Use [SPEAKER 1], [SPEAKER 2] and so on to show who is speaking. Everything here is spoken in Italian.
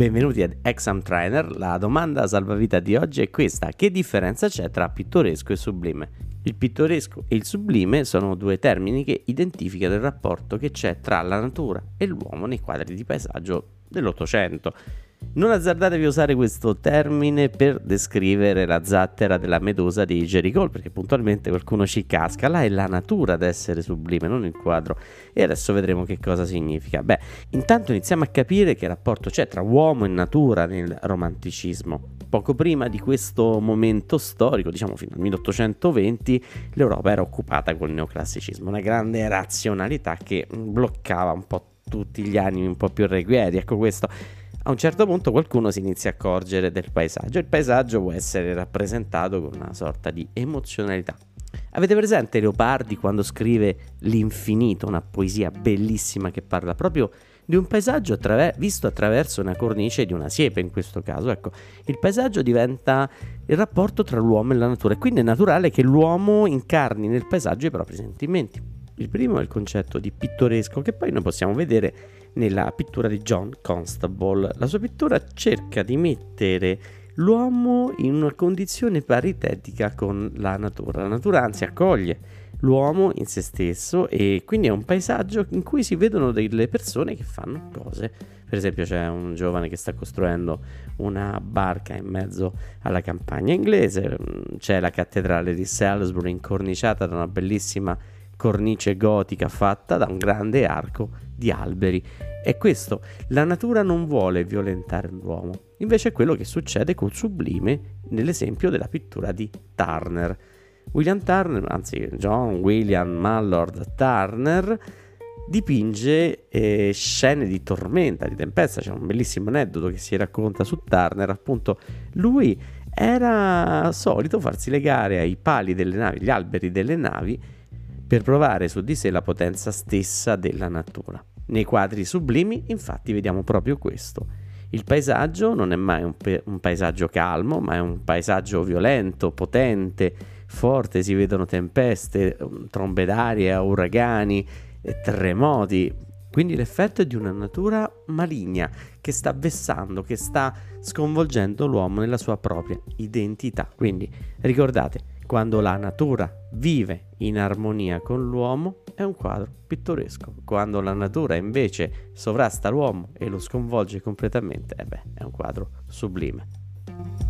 [SPEAKER 1] Benvenuti ad Exam Trainer, la domanda salvavita di oggi è questa, che differenza c'è tra pittoresco e sublime? Il pittoresco e il sublime sono due termini che identificano il rapporto che c'è tra la natura e l'uomo nei quadri di paesaggio dell'Ottocento. Non azzardatevi a usare questo termine per descrivere la zattera della medusa di Jericho, perché puntualmente qualcuno ci casca. Là è la natura ad essere sublime, non il quadro. E adesso vedremo che cosa significa. Beh, intanto iniziamo a capire che rapporto c'è tra uomo e natura nel romanticismo. Poco prima di questo momento storico, diciamo fino al 1820, l'Europa era occupata col neoclassicismo, una grande razionalità che bloccava un po' tutti gli animi un po' più irrequieti. Ecco questo a un certo punto qualcuno si inizia a accorgere del paesaggio. Il paesaggio può essere rappresentato con una sorta di emozionalità. Avete presente Leopardi quando scrive L'infinito, una poesia bellissima che parla proprio di un paesaggio attraver- visto attraverso una cornice di una siepe in questo caso. Ecco, il paesaggio diventa il rapporto tra l'uomo e la natura e quindi è naturale che l'uomo incarni nel paesaggio i propri sentimenti. Il primo è il concetto di pittoresco che poi noi possiamo vedere nella pittura di John Constable. La sua pittura cerca di mettere l'uomo in una condizione paritetica con la natura. La natura anzi accoglie l'uomo in se stesso e quindi è un paesaggio in cui si vedono delle persone che fanno cose. Per esempio c'è un giovane che sta costruendo una barca in mezzo alla campagna inglese, c'è la cattedrale di Salisbury incorniciata da una bellissima cornice gotica fatta da un grande arco di alberi. È questo, la natura non vuole violentare l'uomo, invece è quello che succede col sublime nell'esempio della pittura di Turner. William Turner, anzi John William Mallord Turner, dipinge eh, scene di tormenta, di tempesta. C'è un bellissimo aneddoto che si racconta su Turner. Appunto, lui era solito farsi legare ai pali delle navi, gli alberi delle navi, per provare su di sé la potenza stessa della natura. Nei quadri sublimi, infatti, vediamo proprio questo. Il paesaggio non è mai un, pe- un, paesaggio calmo, ma è un paesaggio violento, potente, forte, si vedono tempeste, um, trombe d'aria, uragani, terremoti. Quindi l'effetto è di una natura maligna che sta vessando, che sta sconvolgendo l'uomo nella sua propria identità. Quindi ricordate, quando la natura vive in armonia con l'uomo è un quadro pittoresco. Quando la natura invece sovrasta l'uomo e lo sconvolge completamente, eh beh, è un quadro sublime.